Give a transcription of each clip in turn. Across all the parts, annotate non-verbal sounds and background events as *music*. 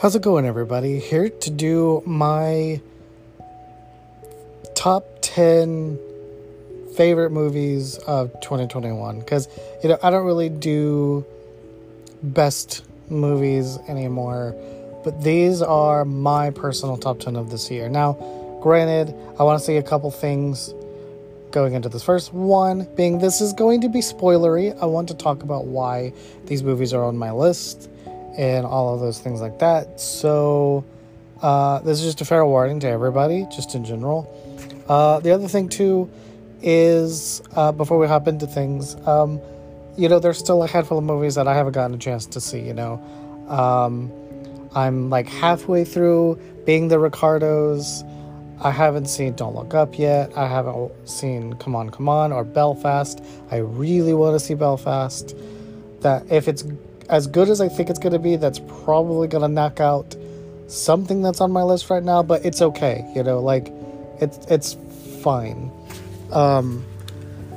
How's it going, everybody? Here to do my top 10 favorite movies of 2021. Because, you know, I don't really do best movies anymore, but these are my personal top 10 of this year. Now, granted, I want to say a couple things going into this first one being this is going to be spoilery. I want to talk about why these movies are on my list and all of those things like that. So, uh, this is just a fair warning to everybody, just in general. Uh, the other thing, too, is uh, before we hop into things, um, you know, there's still a handful of movies that I haven't gotten a chance to see, you know. Um, I'm like halfway through being the Ricardos. I haven't seen Don't Look Up yet. I haven't seen Come On, Come On or Belfast. I really want to see Belfast. That if it's as good as I think it's going to be, that's probably going to knock out something that's on my list right now, but it's okay, you know, like it's it's fine. Um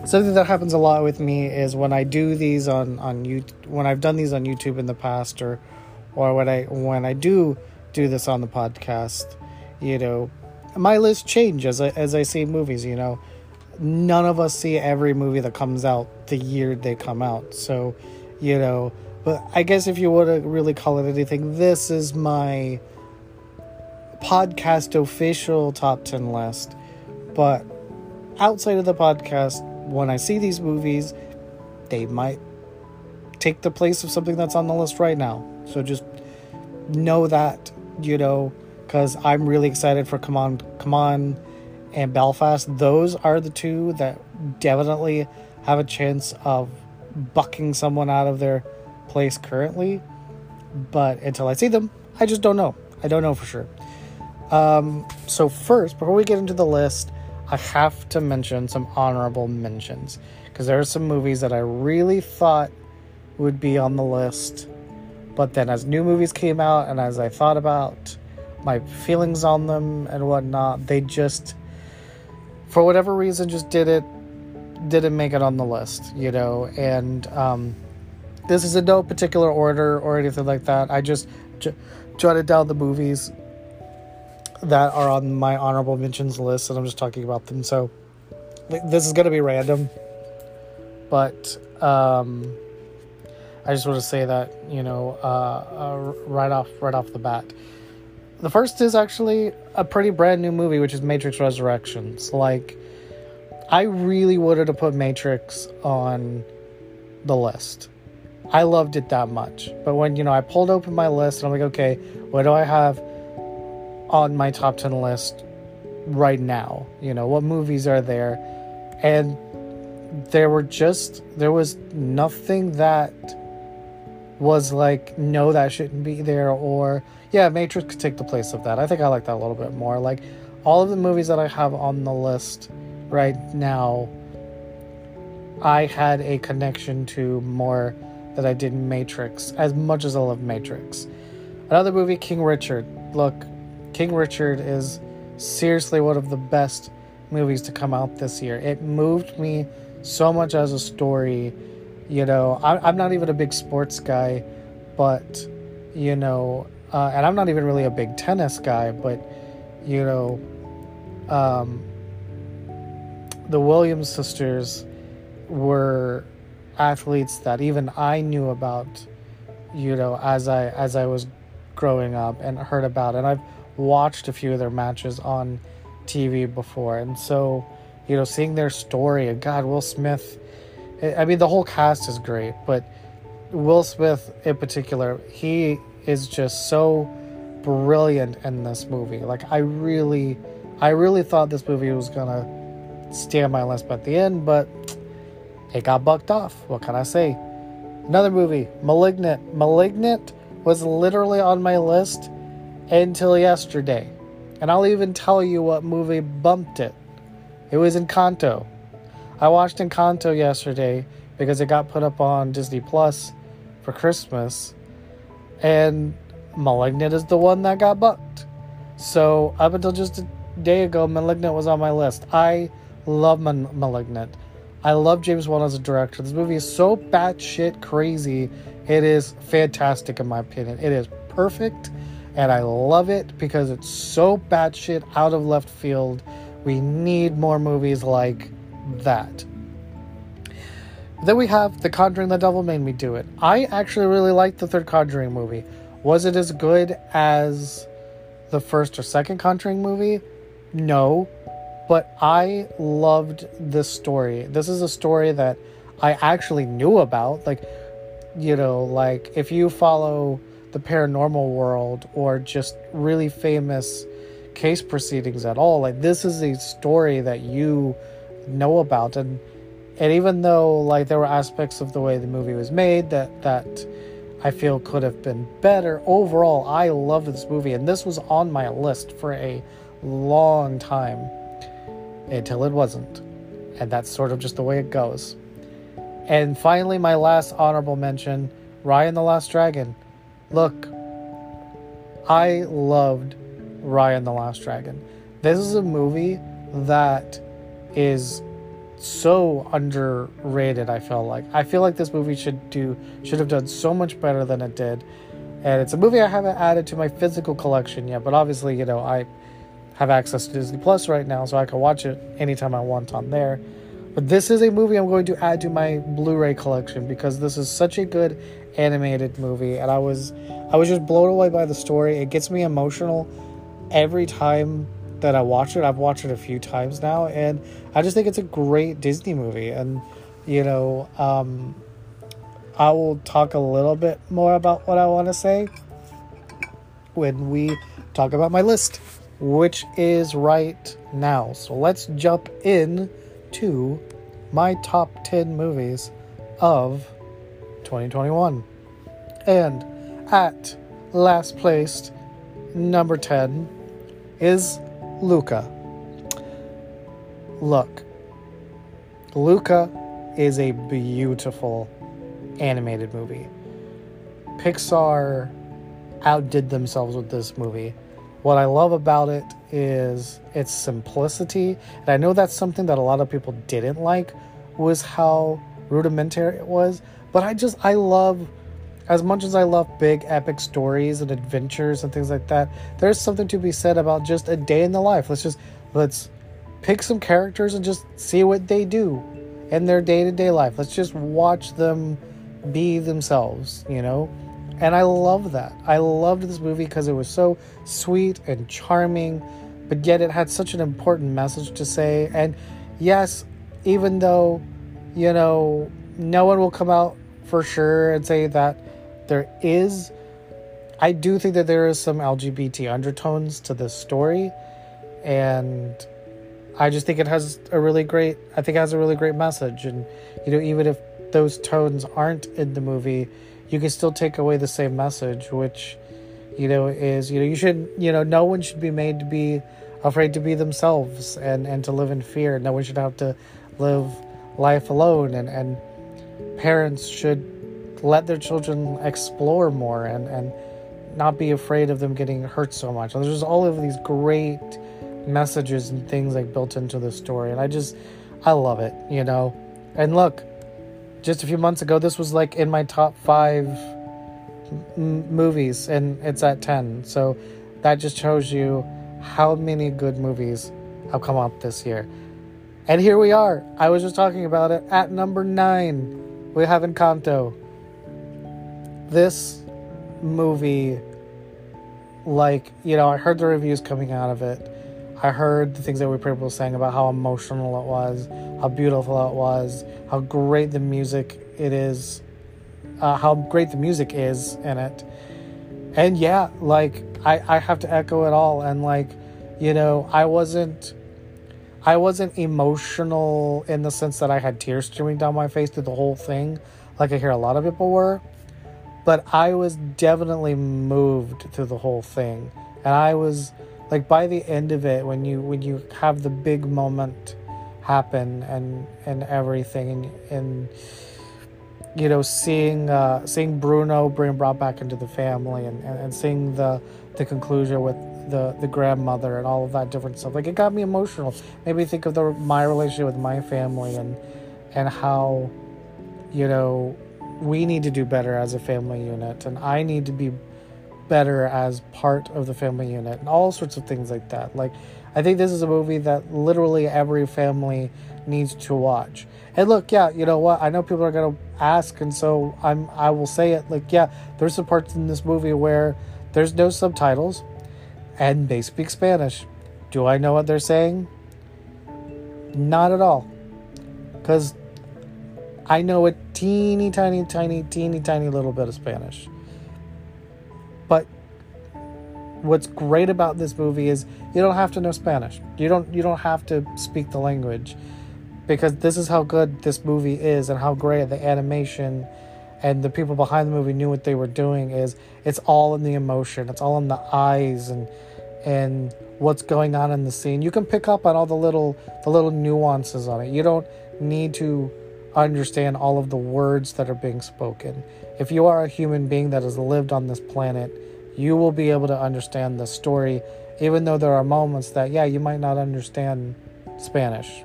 something that happens a lot with me is when I do these on on you when I've done these on YouTube in the past or or when I when I do do this on the podcast, you know, my list changes as I, as I see movies, you know. None of us see every movie that comes out the year they come out. So, you know, but I guess if you want to really call it anything, this is my podcast official top 10 list. But outside of the podcast, when I see these movies, they might take the place of something that's on the list right now. So just know that, you know, because I'm really excited for Come On, Come On and Belfast. Those are the two that definitely have a chance of bucking someone out of their place currently. But until I see them, I just don't know. I don't know for sure. Um, so, first, before we get into the list, I have to mention some honorable mentions because there are some movies that I really thought would be on the list, but then as new movies came out and as I thought about my feelings on them and whatnot, they just, for whatever reason, just did it, didn't make it on the list, you know. And um, this is in no particular order or anything like that. I just j- jotted down the movies that are on my honorable mentions list, and I'm just talking about them. So this is going to be random, but um, I just want to say that you know uh, uh, right off right off the bat. The first is actually a pretty brand new movie, which is Matrix Resurrections. Like, I really wanted to put Matrix on the list. I loved it that much. But when, you know, I pulled open my list and I'm like, okay, what do I have on my top 10 list right now? You know, what movies are there? And there were just, there was nothing that was like, no, that shouldn't be there, or yeah, Matrix could take the place of that. I think I like that a little bit more. Like, all of the movies that I have on the list right now, I had a connection to more that I did Matrix, as much as I love Matrix. Another movie, King Richard. Look, King Richard is seriously one of the best movies to come out this year. It moved me so much as a story. You know, I, am not even a big sports guy, but, you know, uh, and I'm not even really a big tennis guy, but, you know, um, the Williams sisters were athletes that even I knew about, you know, as I as I was growing up and heard about, and I've watched a few of their matches on TV before, and so you know, seeing their story God, Will Smith. I mean, the whole cast is great, but Will Smith in particular, he is just so brilliant in this movie. Like, I really, I really thought this movie was gonna stay on my list at the end, but it got bucked off. What can I say? Another movie, Malignant. Malignant was literally on my list until yesterday. And I'll even tell you what movie bumped it. It was Encanto. I watched Encanto yesterday because it got put up on Disney Plus for Christmas. And Malignant is the one that got bucked. So, up until just a day ago, Malignant was on my list. I love Malignant. I love James Wan as a director. This movie is so batshit crazy. It is fantastic in my opinion. It is perfect. and I love it because it's so batshit out of left field. We need more movies like that. Then we have The Conjuring The Devil Made Me Do It. I actually really liked the third Conjuring movie. Was it as good as the first or second Conjuring movie? No. But I loved this story. This is a story that I actually knew about. Like, you know, like if you follow the paranormal world or just really famous case proceedings at all, like this is a story that you know about and and even though like there were aspects of the way the movie was made that that I feel could have been better, overall I loved this movie and this was on my list for a long time until it wasn't. And that's sort of just the way it goes. And finally, my last honorable mention Raya and the Last Dragon. Look, I loved Raya and the Last Dragon. This is a movie that is so underrated i feel like i feel like this movie should do should have done so much better than it did and it's a movie i haven't added to my physical collection yet but obviously you know i have access to disney plus right now so i can watch it anytime i want on there but this is a movie i'm going to add to my blu-ray collection because this is such a good animated movie and i was i was just blown away by the story it gets me emotional every time that I watch it. I've watched it a few times now, and I just think it's a great Disney movie. And you know, um, I will talk a little bit more about what I want to say when we talk about my list, which is right now. So let's jump in to my top 10 movies of 2021. And at last placed, number 10 is Luca. Look, Luca is a beautiful animated movie. Pixar outdid themselves with this movie. What I love about it is its simplicity, and I know that's something that a lot of people didn't like was how rudimentary it was, but I just I love as much as I love big epic stories and adventures and things like that, there's something to be said about just a day in the life. Let's just let's pick some characters and just see what they do in their day-to-day life. Let's just watch them be themselves, you know? And I love that. I loved this movie because it was so sweet and charming, but yet it had such an important message to say. And yes, even though, you know, no one will come out for sure and say that there is I do think that there is some LGBT undertones to this story and I just think it has a really great I think it has a really great message and you know even if those tones aren't in the movie you can still take away the same message which you know is you know you should you know no one should be made to be afraid to be themselves and and to live in fear no one should have to live life alone and and parents should let their children explore more and, and not be afraid of them getting hurt so much. And There's just all of these great messages and things like built into the story, and I just I love it, you know. And look, just a few months ago, this was like in my top five m- movies, and it's at ten. So that just shows you how many good movies have come out this year. And here we are. I was just talking about it at number nine. We have Encanto this movie, like, you know, I heard the reviews coming out of it. I heard the things that we people were saying about how emotional it was, how beautiful it was, how great the music it is, uh, how great the music is in it. And yeah, like, I, I have to echo it all. And, like, you know, I wasn't. I wasn't emotional in the sense that I had tears streaming down my face through the whole thing, like I hear a lot of people were but I was definitely moved through the whole thing. And I was like by the end of it when you when you have the big moment happen and and everything and, and you know seeing uh, seeing Bruno being brought back into the family and, and, and seeing the the conclusion with the the grandmother and all of that different stuff like it got me emotional. Made me think of the my relationship with my family and and how you know we need to do better as a family unit and I need to be better as part of the family unit and all sorts of things like that. Like, I think this is a movie that literally every family needs to watch. And look, yeah, you know what? I know people are gonna ask, and so I'm I will say it. Like, yeah, there's some parts in this movie where there's no subtitles, and they speak Spanish. Do I know what they're saying? Not at all, because I know a teeny tiny, tiny, teeny tiny little bit of Spanish. But what's great about this movie is you don't have to know Spanish. You don't you don't have to speak the language because this is how good this movie is and how great the animation and the people behind the movie knew what they were doing is it's all in the emotion. It's all in the eyes and and what's going on in the scene. You can pick up on all the little the little nuances on it. You don't need to understand all of the words that are being spoken if you are a human being that has lived on this planet you will be able to understand the story even though there are moments that yeah you might not understand spanish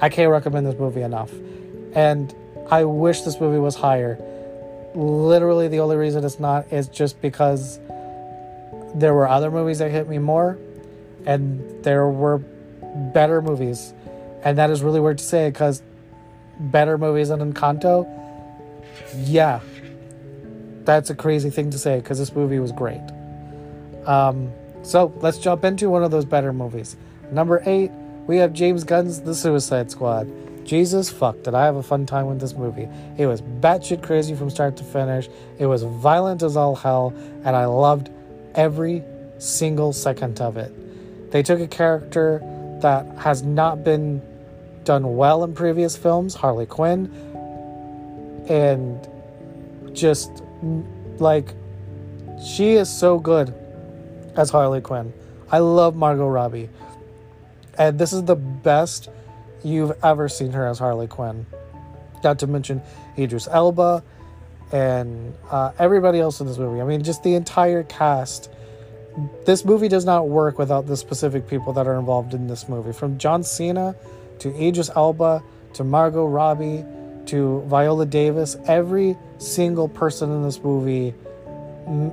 I can't recommend this movie enough. And I wish this movie was higher. Literally, the only reason it's not is just because there were other movies that hit me more, and there were better movies. And that is really weird to say because better movies than Encanto, yeah, that's a crazy thing to say because this movie was great. Um, so let's jump into one of those better movies. Number eight we have James Gunn's The Suicide Squad. Jesus fuck, did I have a fun time with this movie. It was batshit crazy from start to finish. It was violent as all hell, and I loved every single second of it. They took a character that has not been done well in previous films, Harley Quinn, and just like she is so good as Harley Quinn. I love Margot Robbie. And this is the best you've ever seen her as Harley Quinn. Not to mention Idris Elba and uh, everybody else in this movie. I mean, just the entire cast. This movie does not work without the specific people that are involved in this movie. From John Cena to Idris Elba to Margot Robbie to Viola Davis, every single person in this movie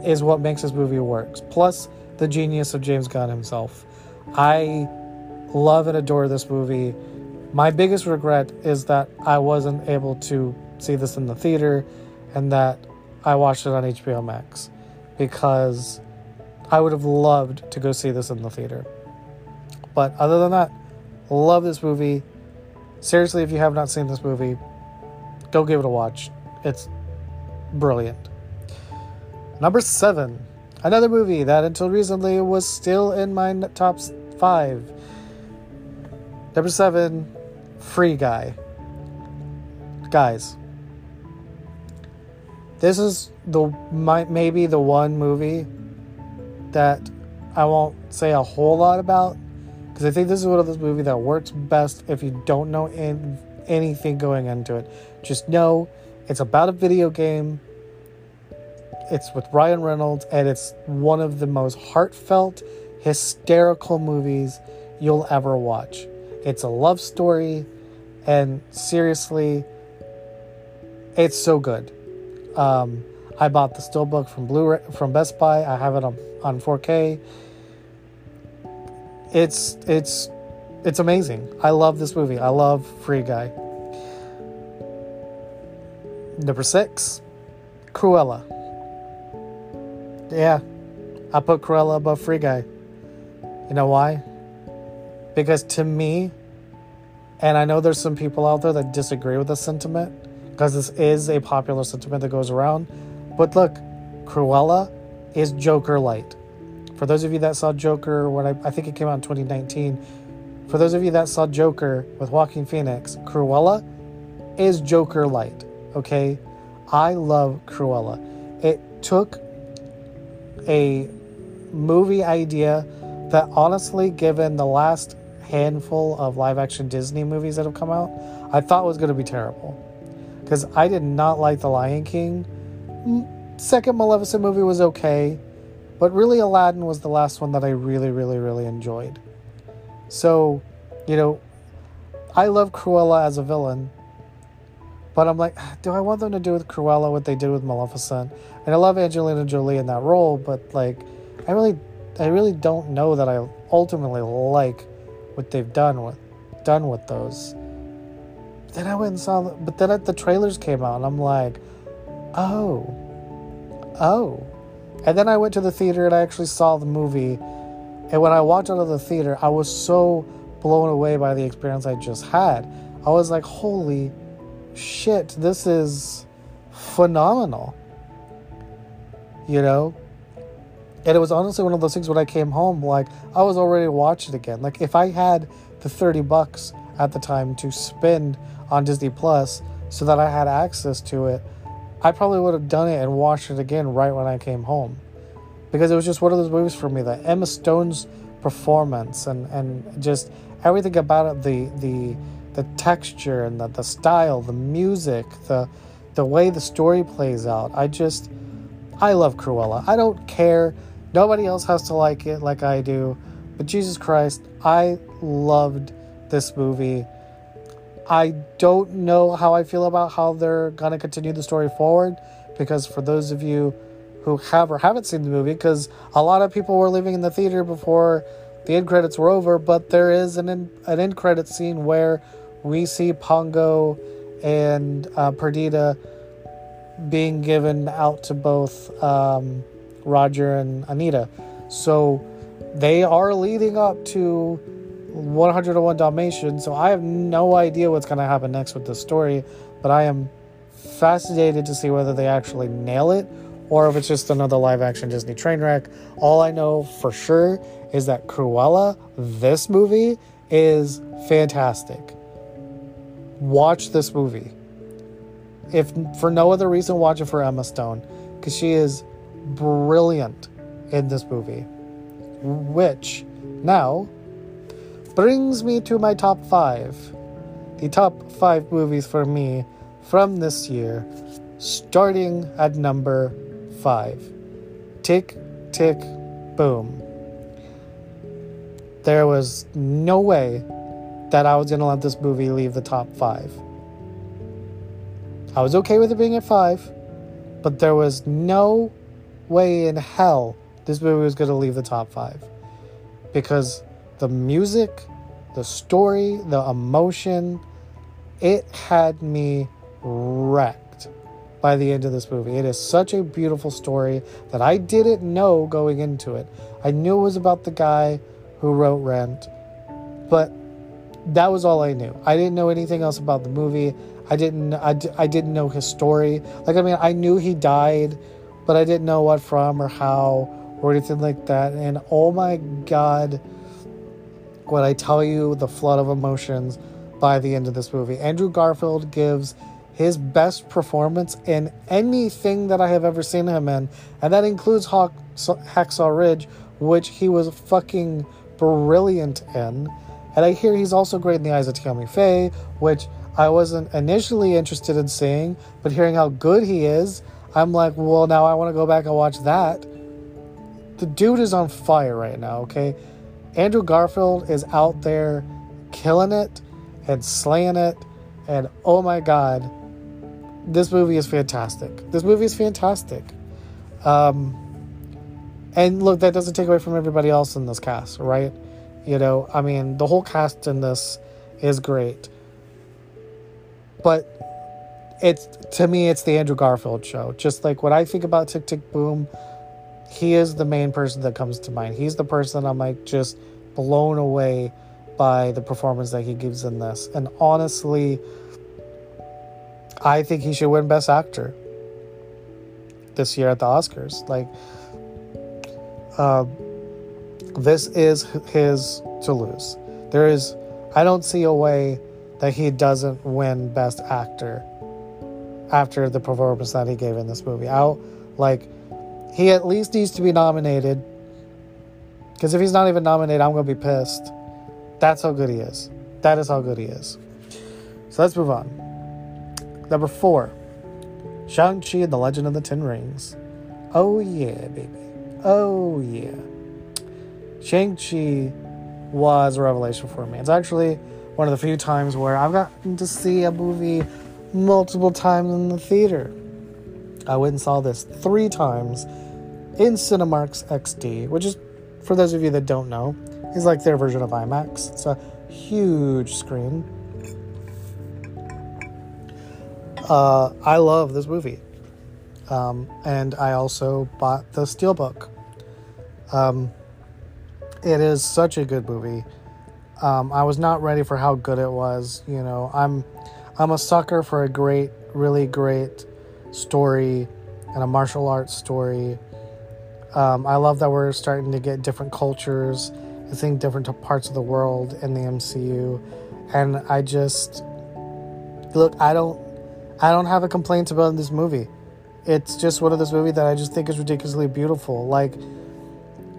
is what makes this movie work. Plus the genius of James Gunn himself. I love and adore this movie. My biggest regret is that I wasn't able to see this in the theater and that I watched it on HBO Max because I would have loved to go see this in the theater. But other than that, love this movie. Seriously, if you have not seen this movie, go give it a watch. It's brilliant. Number seven, another movie that until recently was still in my top five Number seven, Free Guy. Guys, this is the might maybe the one movie that I won't say a whole lot about because I think this is one of those movies that works best if you don't know in, anything going into it. Just know it's about a video game. It's with Ryan Reynolds, and it's one of the most heartfelt, hysterical movies you'll ever watch. It's a love story, and seriously, it's so good. Um, I bought the Steelbook from Blu from Best Buy. I have it on, on 4K. It's it's it's amazing. I love this movie. I love Free Guy. Number six, Cruella. Yeah, I put Cruella above Free Guy. You know why? Because to me, and I know there's some people out there that disagree with this sentiment, because this is a popular sentiment that goes around. But look, Cruella is Joker light. For those of you that saw Joker, when I, I think it came out in 2019, for those of you that saw Joker with Joaquin Phoenix, Cruella is Joker light. Okay, I love Cruella. It took a movie idea that honestly, given the last handful of live action Disney movies that have come out, I thought was going to be terrible. Because I did not like The Lion King. Second Maleficent movie was okay, but really Aladdin was the last one that I really, really, really enjoyed. So, you know, I love Cruella as a villain, But I'm like, do I want them to do with Cruella what they did with Maleficent? And I love Angelina Jolie in that role, but like, I really, I really don't know that I ultimately like what they've done with, done with those. Then I went and saw, but then the trailers came out, and I'm like, oh, oh. And then I went to the theater and I actually saw the movie. And when I walked out of the theater, I was so blown away by the experience I just had. I was like, holy shit, this is phenomenal. You know? And it was honestly one of those things when I came home, like, I was already watching it again. Like, if I had the 30 bucks at the time to spend on Disney Plus so that I had access to it, I probably would have done it and watched it again right when I came home. Because it was just one of those movies for me that Emma Stone's performance and, and just everything about it, the the the texture and the, the style, the music, the the way the story plays out. I just I love Cruella. I don't care. Nobody else has to like it like I do. But Jesus Christ, I loved this movie. I don't know how I feel about how they're going to continue the story forward because for those of you who have or haven't seen the movie, because a lot of people were leaving in the theater before the end credits were over, but there is an, in, an end credit scene where we see Pongo and uh, Perdita being given out to both um, Roger and Anita. So they are leading up to 101 Dalmatians. So I have no idea what's going to happen next with this story, but I am fascinated to see whether they actually nail it or if it's just another live action Disney train wreck. All I know for sure is that Cruella, this movie, is fantastic. Watch this movie. If for no other reason, watch it for Emma Stone because she is brilliant in this movie. Which now brings me to my top five. The top five movies for me from this year, starting at number five. Tick, tick, boom. There was no way that I was going to let this movie leave the top five. I was okay with it being at five, but there was no way in hell this movie was going to leave the top five. Because the music, the story, the emotion, it had me wrecked by the end of this movie. It is such a beautiful story that I didn't know going into it. I knew it was about the guy who wrote Rent, but that was all I knew. I didn't know anything else about the movie. I didn't I, I didn't know his story. Like I mean, I knew he died, but I didn't know what from or how or anything like that. And oh my god, when I tell you the flood of emotions by the end of this movie. Andrew Garfield gives his best performance in anything that I have ever seen him in, and that includes Hawk, Hacksaw Ridge, which he was fucking brilliant in. And I hear he's also great in the eyes of Tammy Faye, which I wasn't initially interested in seeing, but hearing how good he is, I'm like, well, now I want to go back and watch that. The dude is on fire right now, okay? Andrew Garfield is out there killing it and slaying it, and oh my god, this movie is fantastic. This movie is fantastic. Um, and look, that doesn't take away from everybody else in this cast, right? You know, I mean, the whole cast in this is great. But it's to me, it's the Andrew Garfield show. Just like when I think about Tick Tick Boom, he is the main person that comes to mind. He's the person I'm like just blown away by the performance that he gives in this. And honestly, I think he should win Best Actor this year at the Oscars. Like, uh, this is his to lose. There is, I don't see a way that he doesn't win Best Actor after the performance that he gave in this movie. Out, like, he at least needs to be nominated. Because if he's not even nominated, I'm going to be pissed. That's how good he is. That is how good he is. So let's move on. Number four Shang-Chi and the Legend of the Ten Rings. Oh, yeah, baby. Oh, yeah. Shang-Chi was a revelation for me. It's actually one of the few times where I've gotten to see a movie multiple times in the theater. I went and saw this three times in Cinemark's XD, which is, for those of you that don't know, is like their version of IMAX. It's a huge screen. Uh, I love this movie. Um, and I also bought the Steelbook. Um, it is such a good movie. Um, I was not ready for how good it was. You know, I'm I'm a sucker for a great, really great story and a martial arts story. Um, I love that we're starting to get different cultures and seeing different parts of the world in the MCU, and I just look. I don't. I don't have a complaint about this movie. It's just one of those movies that I just think is ridiculously beautiful. Like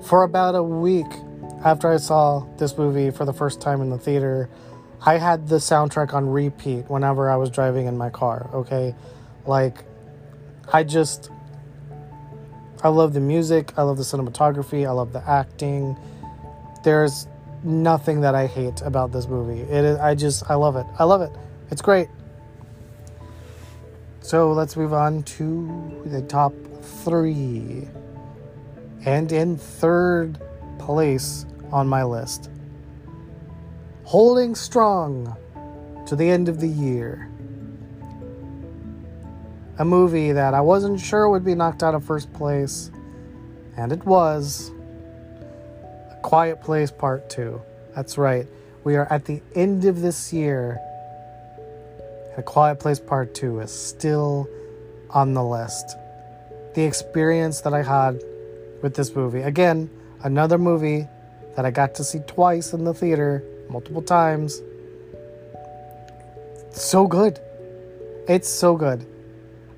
for about a week after I saw this movie for the first time in the theater, I had the soundtrack on repeat whenever I was driving in my car, okay? Like, I just. I love the music, I love the cinematography, I love the acting. There's nothing that I hate about this movie. It is, I just, I love it. I love it. It's great. So let's move on to the top three. And in third place on my list, holding strong to the end of the year. A movie that I wasn't sure would be knocked out of first place, and it was A Quiet Place Part 2. That's right, we are at the end of this year. A Quiet Place Part 2 is still on the list. The experience that I had with this movie. Again, another movie that I got to see twice in the theater, multiple times. So good. It's so good.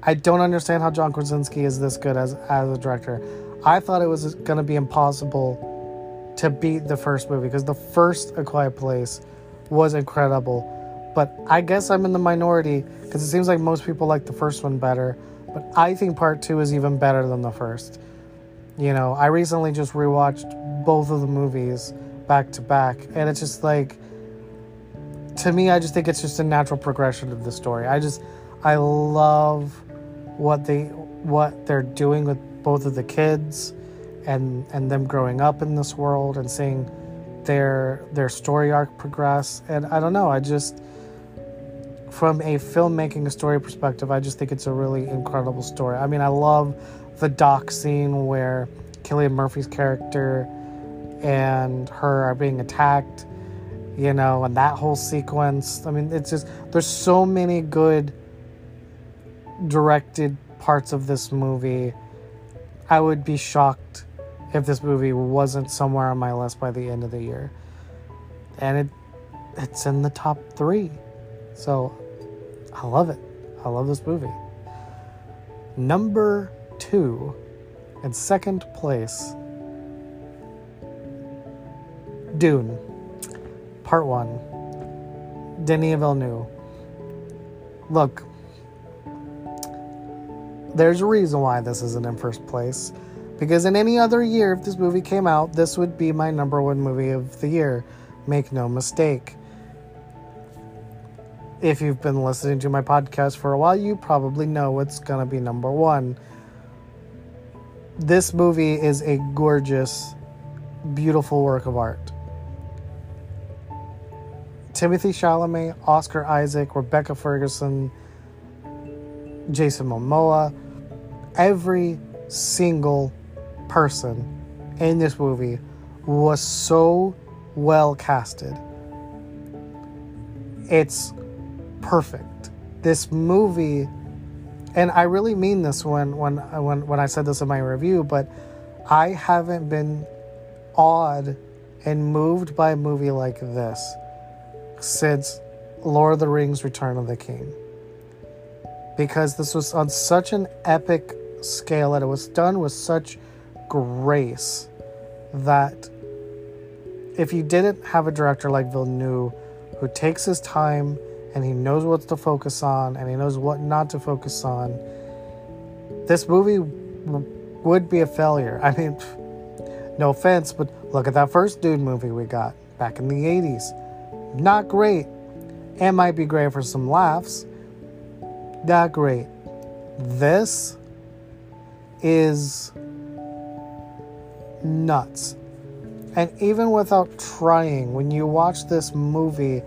I don't understand how John Krasinski is this good as as a director. I thought it was going to be impossible to beat the first movie because the first A Quiet Place was incredible. But I guess I'm in the minority because it seems like most people like the first one better. But I think part two is even better than the first. You know, I recently just rewatched both of the movies back to back, and it's just like, to me, I just think it's just a natural progression of the story. I just, I love what they, what they're doing with both of the kids, and and them growing up in this world and seeing their their story arc progress. And I don't know, I just, from a filmmaking story perspective, I just think it's a really incredible story. I mean, I love the dock scene where Cillian Murphy's character and her are being attacked, you know, and that whole sequence. I mean, it's just, there's so many good directed parts of this movie. I would be shocked if this movie wasn't somewhere on my list by the end of the year. And it it's in the top 3. So I love it. I love this movie. Number two. and second place, Dune, Part 1, Denis Villeneuve. Look, there's a reason why this isn't in first place. Because in any other year, if this movie came out, this would be my number one movie of the year. Make no mistake. If you've been listening to my podcast for a while, you probably know it's going to be number one this movie is a gorgeous, beautiful work of art. Timothée Chalamet, Oscar Isaac, Rebecca Ferguson, Jason Momoa, every single person in this movie was so well casted. It's perfect. This movie and I really mean this when when when when I said this in my review, but I haven't been awed and moved by a movie like this since Lord of the Rings Return of the King. Because this was on such an epic scale and it was done with such grace that if you didn't have a director like Villeneuve who takes his time and he knows what to focus on and he knows what not to focus on, this movie would be a failure. *laughs* I mean, no offense, but look at that first Dune movie we got back in the 80s. Not great. It might be great for some laughs, that great. This is nuts. And even without trying, when you watch this movie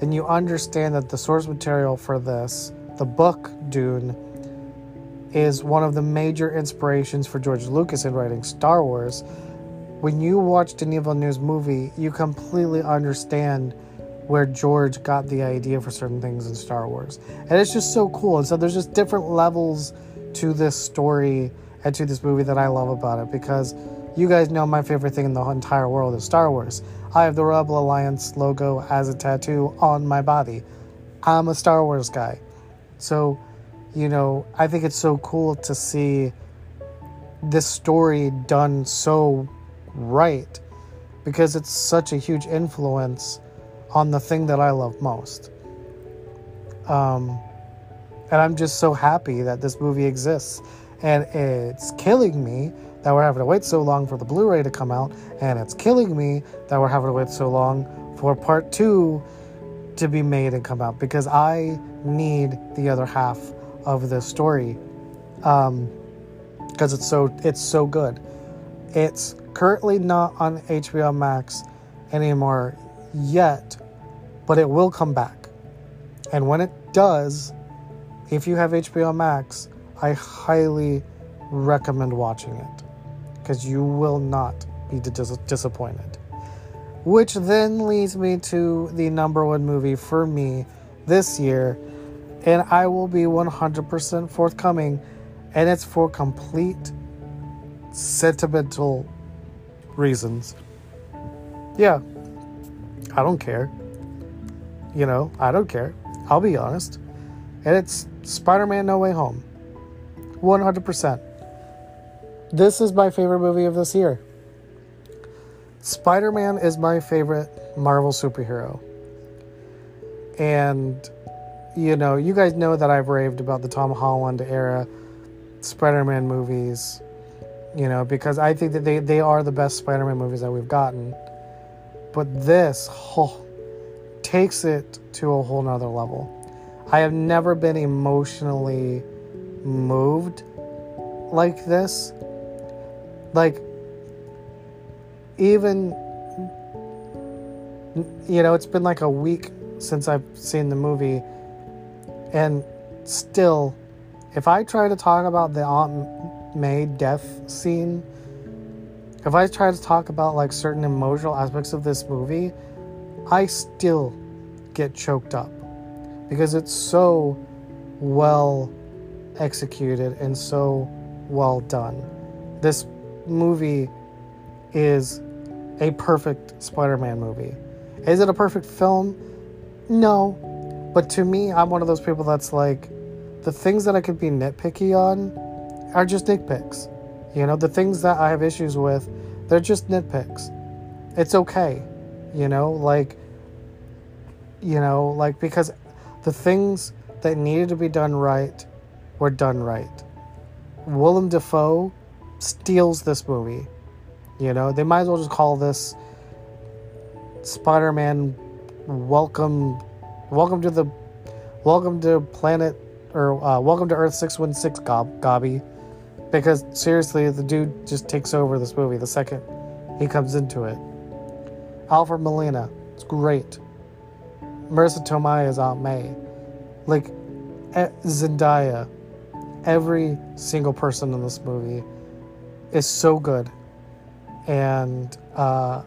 and you understand that the source material for this, the book Dune, is one of the major inspirations for George Lucas in writing Star Wars, when you watch Denis Villeneuve's movie, you completely understand where George got the idea for certain things in Star Wars. And it's just so cool. And so there's just different levels to this story and to this movie that I love about it because you guys know my favorite thing in the entire world is Star Wars. I have the Rebel Alliance logo as a tattoo on my body. I'm a Star Wars guy. So, you know, I think it's so cool to see this story done so right because it's such a huge influence on the thing that I love most. Um, and I'm just so happy that this movie exists. And it's killing me that we're having to wait so long for the Blu ray to come out. And it's killing me that we're having to wait so long for part two to be made and come out because I need the other half of this story. Um, because it's so it's so good. It's currently not on HBO Max anymore yet, but it will come back. And when it does, if you have HBO Max, I highly recommend watching it because you will not be dis- disappointed. Which then leads me to the number one movie for me this year, and I will be 100% forthcoming, and it's for complete sentimental reasons. Yeah, I don't care. You know, I don't care. I'll be honest. And it's Spider Man No Way Home. 100%. This is my favorite movie of this year. Spider Man is my favorite Marvel superhero. And, you know, you guys know that I've raved about the Tom Holland era Spider Man movies, you know, because I think that they, they are the best Spider Man movies that we've gotten. But this oh, takes it to a whole nother level. I have never been emotionally moved like this. Like, even, you know, it's been like a week since I've seen the movie, and still, if I try to talk about the Aunt May death scene, if I try to talk about like certain emotional aspects of this movie, I still get choked up because it's so well executed and so well done. This movie is a perfect Spider Man movie. Is it a perfect film? No. But to me, I'm one of those people that's like, the things that I could be nitpicky on are just nitpicks. You know, the things that I have issues with, they're just nitpicks. It's okay. You know, like, you know, like, because the things that needed to be done right were done right. Willem Dafoe steals this movie. You know, they might as well just call this Spider-Man welcome welcome to the welcome to planet or uh, welcome to Earth 616 Gob, Gobby because seriously the dude just takes over this movie the second he comes into it. Alfred Molina, it's great. Marisa Tomei is Aunt May. Like Zendaya, every single person in this movie is so good. And, uh,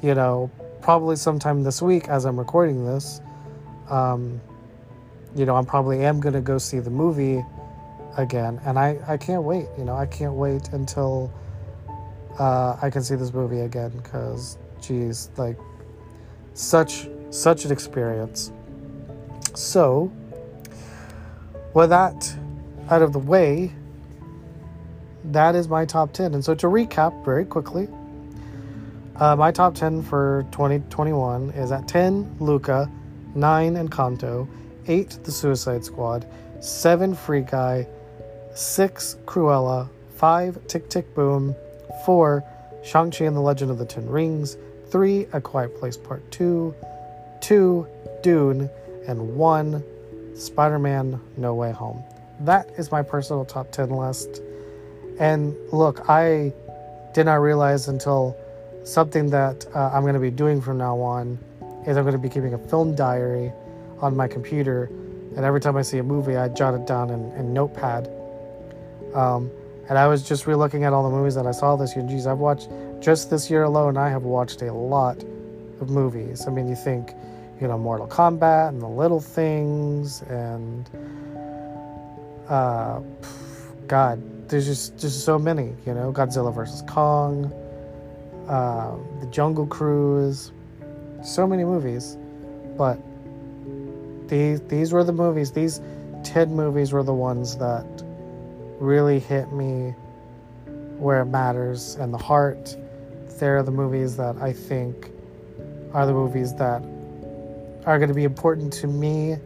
you know, probably sometime this week as I'm recording this, um, you know, I'm probably am going to go see the movie again. And I, I can't wait, you know, I can't wait until uh, I can see this movie again because, geez, like, such, such an experience. So, with that out of the way, that is my top 10. And so to recap very quickly, uh, my top 10 for 2021 is at 10, Luca, 9, Encanto, 8, The Suicide Squad, 7, Free Guy, 6, Cruella, 5, Tick Tick Boom, 4, Shang-Chi and the Legend of the Ten Rings, 3, A Quiet Place Part 2, 2, Dune, and 1, Spider Man No Way Home. That is my personal top 10 list. And look, I did not realize until something that uh, I'm going to be doing from now on is I'm going to be keeping a film diary on my computer. And every time I see a movie, I jot it down in, in Notepad. Um, and I was just re looking at all the movies that I saw this year. Geez, I've watched just this year alone, I have watched a lot of movies. I mean, you think, you know, Mortal Kombat and The Little Things and, uh, God, there's just just so many. You know, Godzilla versus Kong, uh, The Jungle Cruise, so many movies, but these these were the movies. These ten movies were the ones that really hit me where it matters and the heart. They're the movies that I think are the movies that are going to be important to me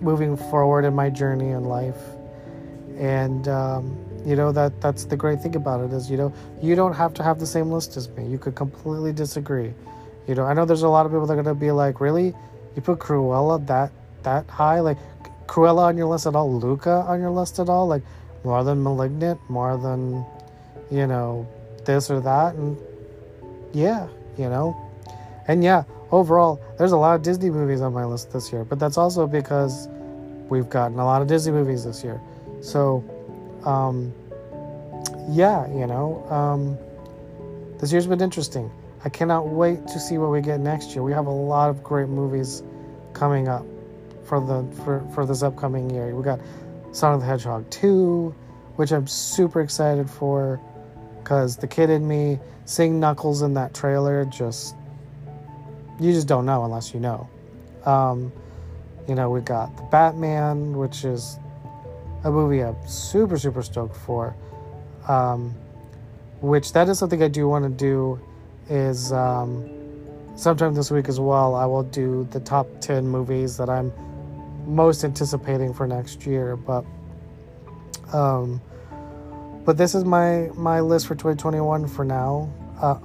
moving forward in my journey in life and um, you know that that's the great thing about it is you know you don't have to have the same list as me. You could completely disagree. You know i know there's a lot of people that are going to be like really? You put cruella that that high? Like cruella on your list at all? Luca on your list at all? Like more than malignant? More than you know this or that? And yeah you know? And yeah overall there's a lot of disney movies on my list this year but that's also because we've gotten a lot of disney movies this year so, um, yeah, you know, um, this year's been interesting. I cannot wait to see what we get next year. We have a lot of great movies coming up for the for, for this upcoming year. We got Sonic the Hedgehog 2, which I'm super excited for because the kid in me seeing Knuckles in that trailer just you just don't know unless you know. Um, you know, we got the Batman, which is a movie I'm super, super stoked for. Um, which that is something I do want to do is um, sometime this week as well. I will do the top 10 movies that I'm most anticipating for next year. But um, but this is my my list for 2021 for now. Uh,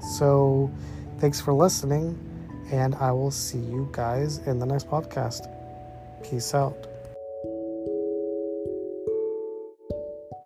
so thanks for listening, and I will see you guys in the next podcast. Peace out.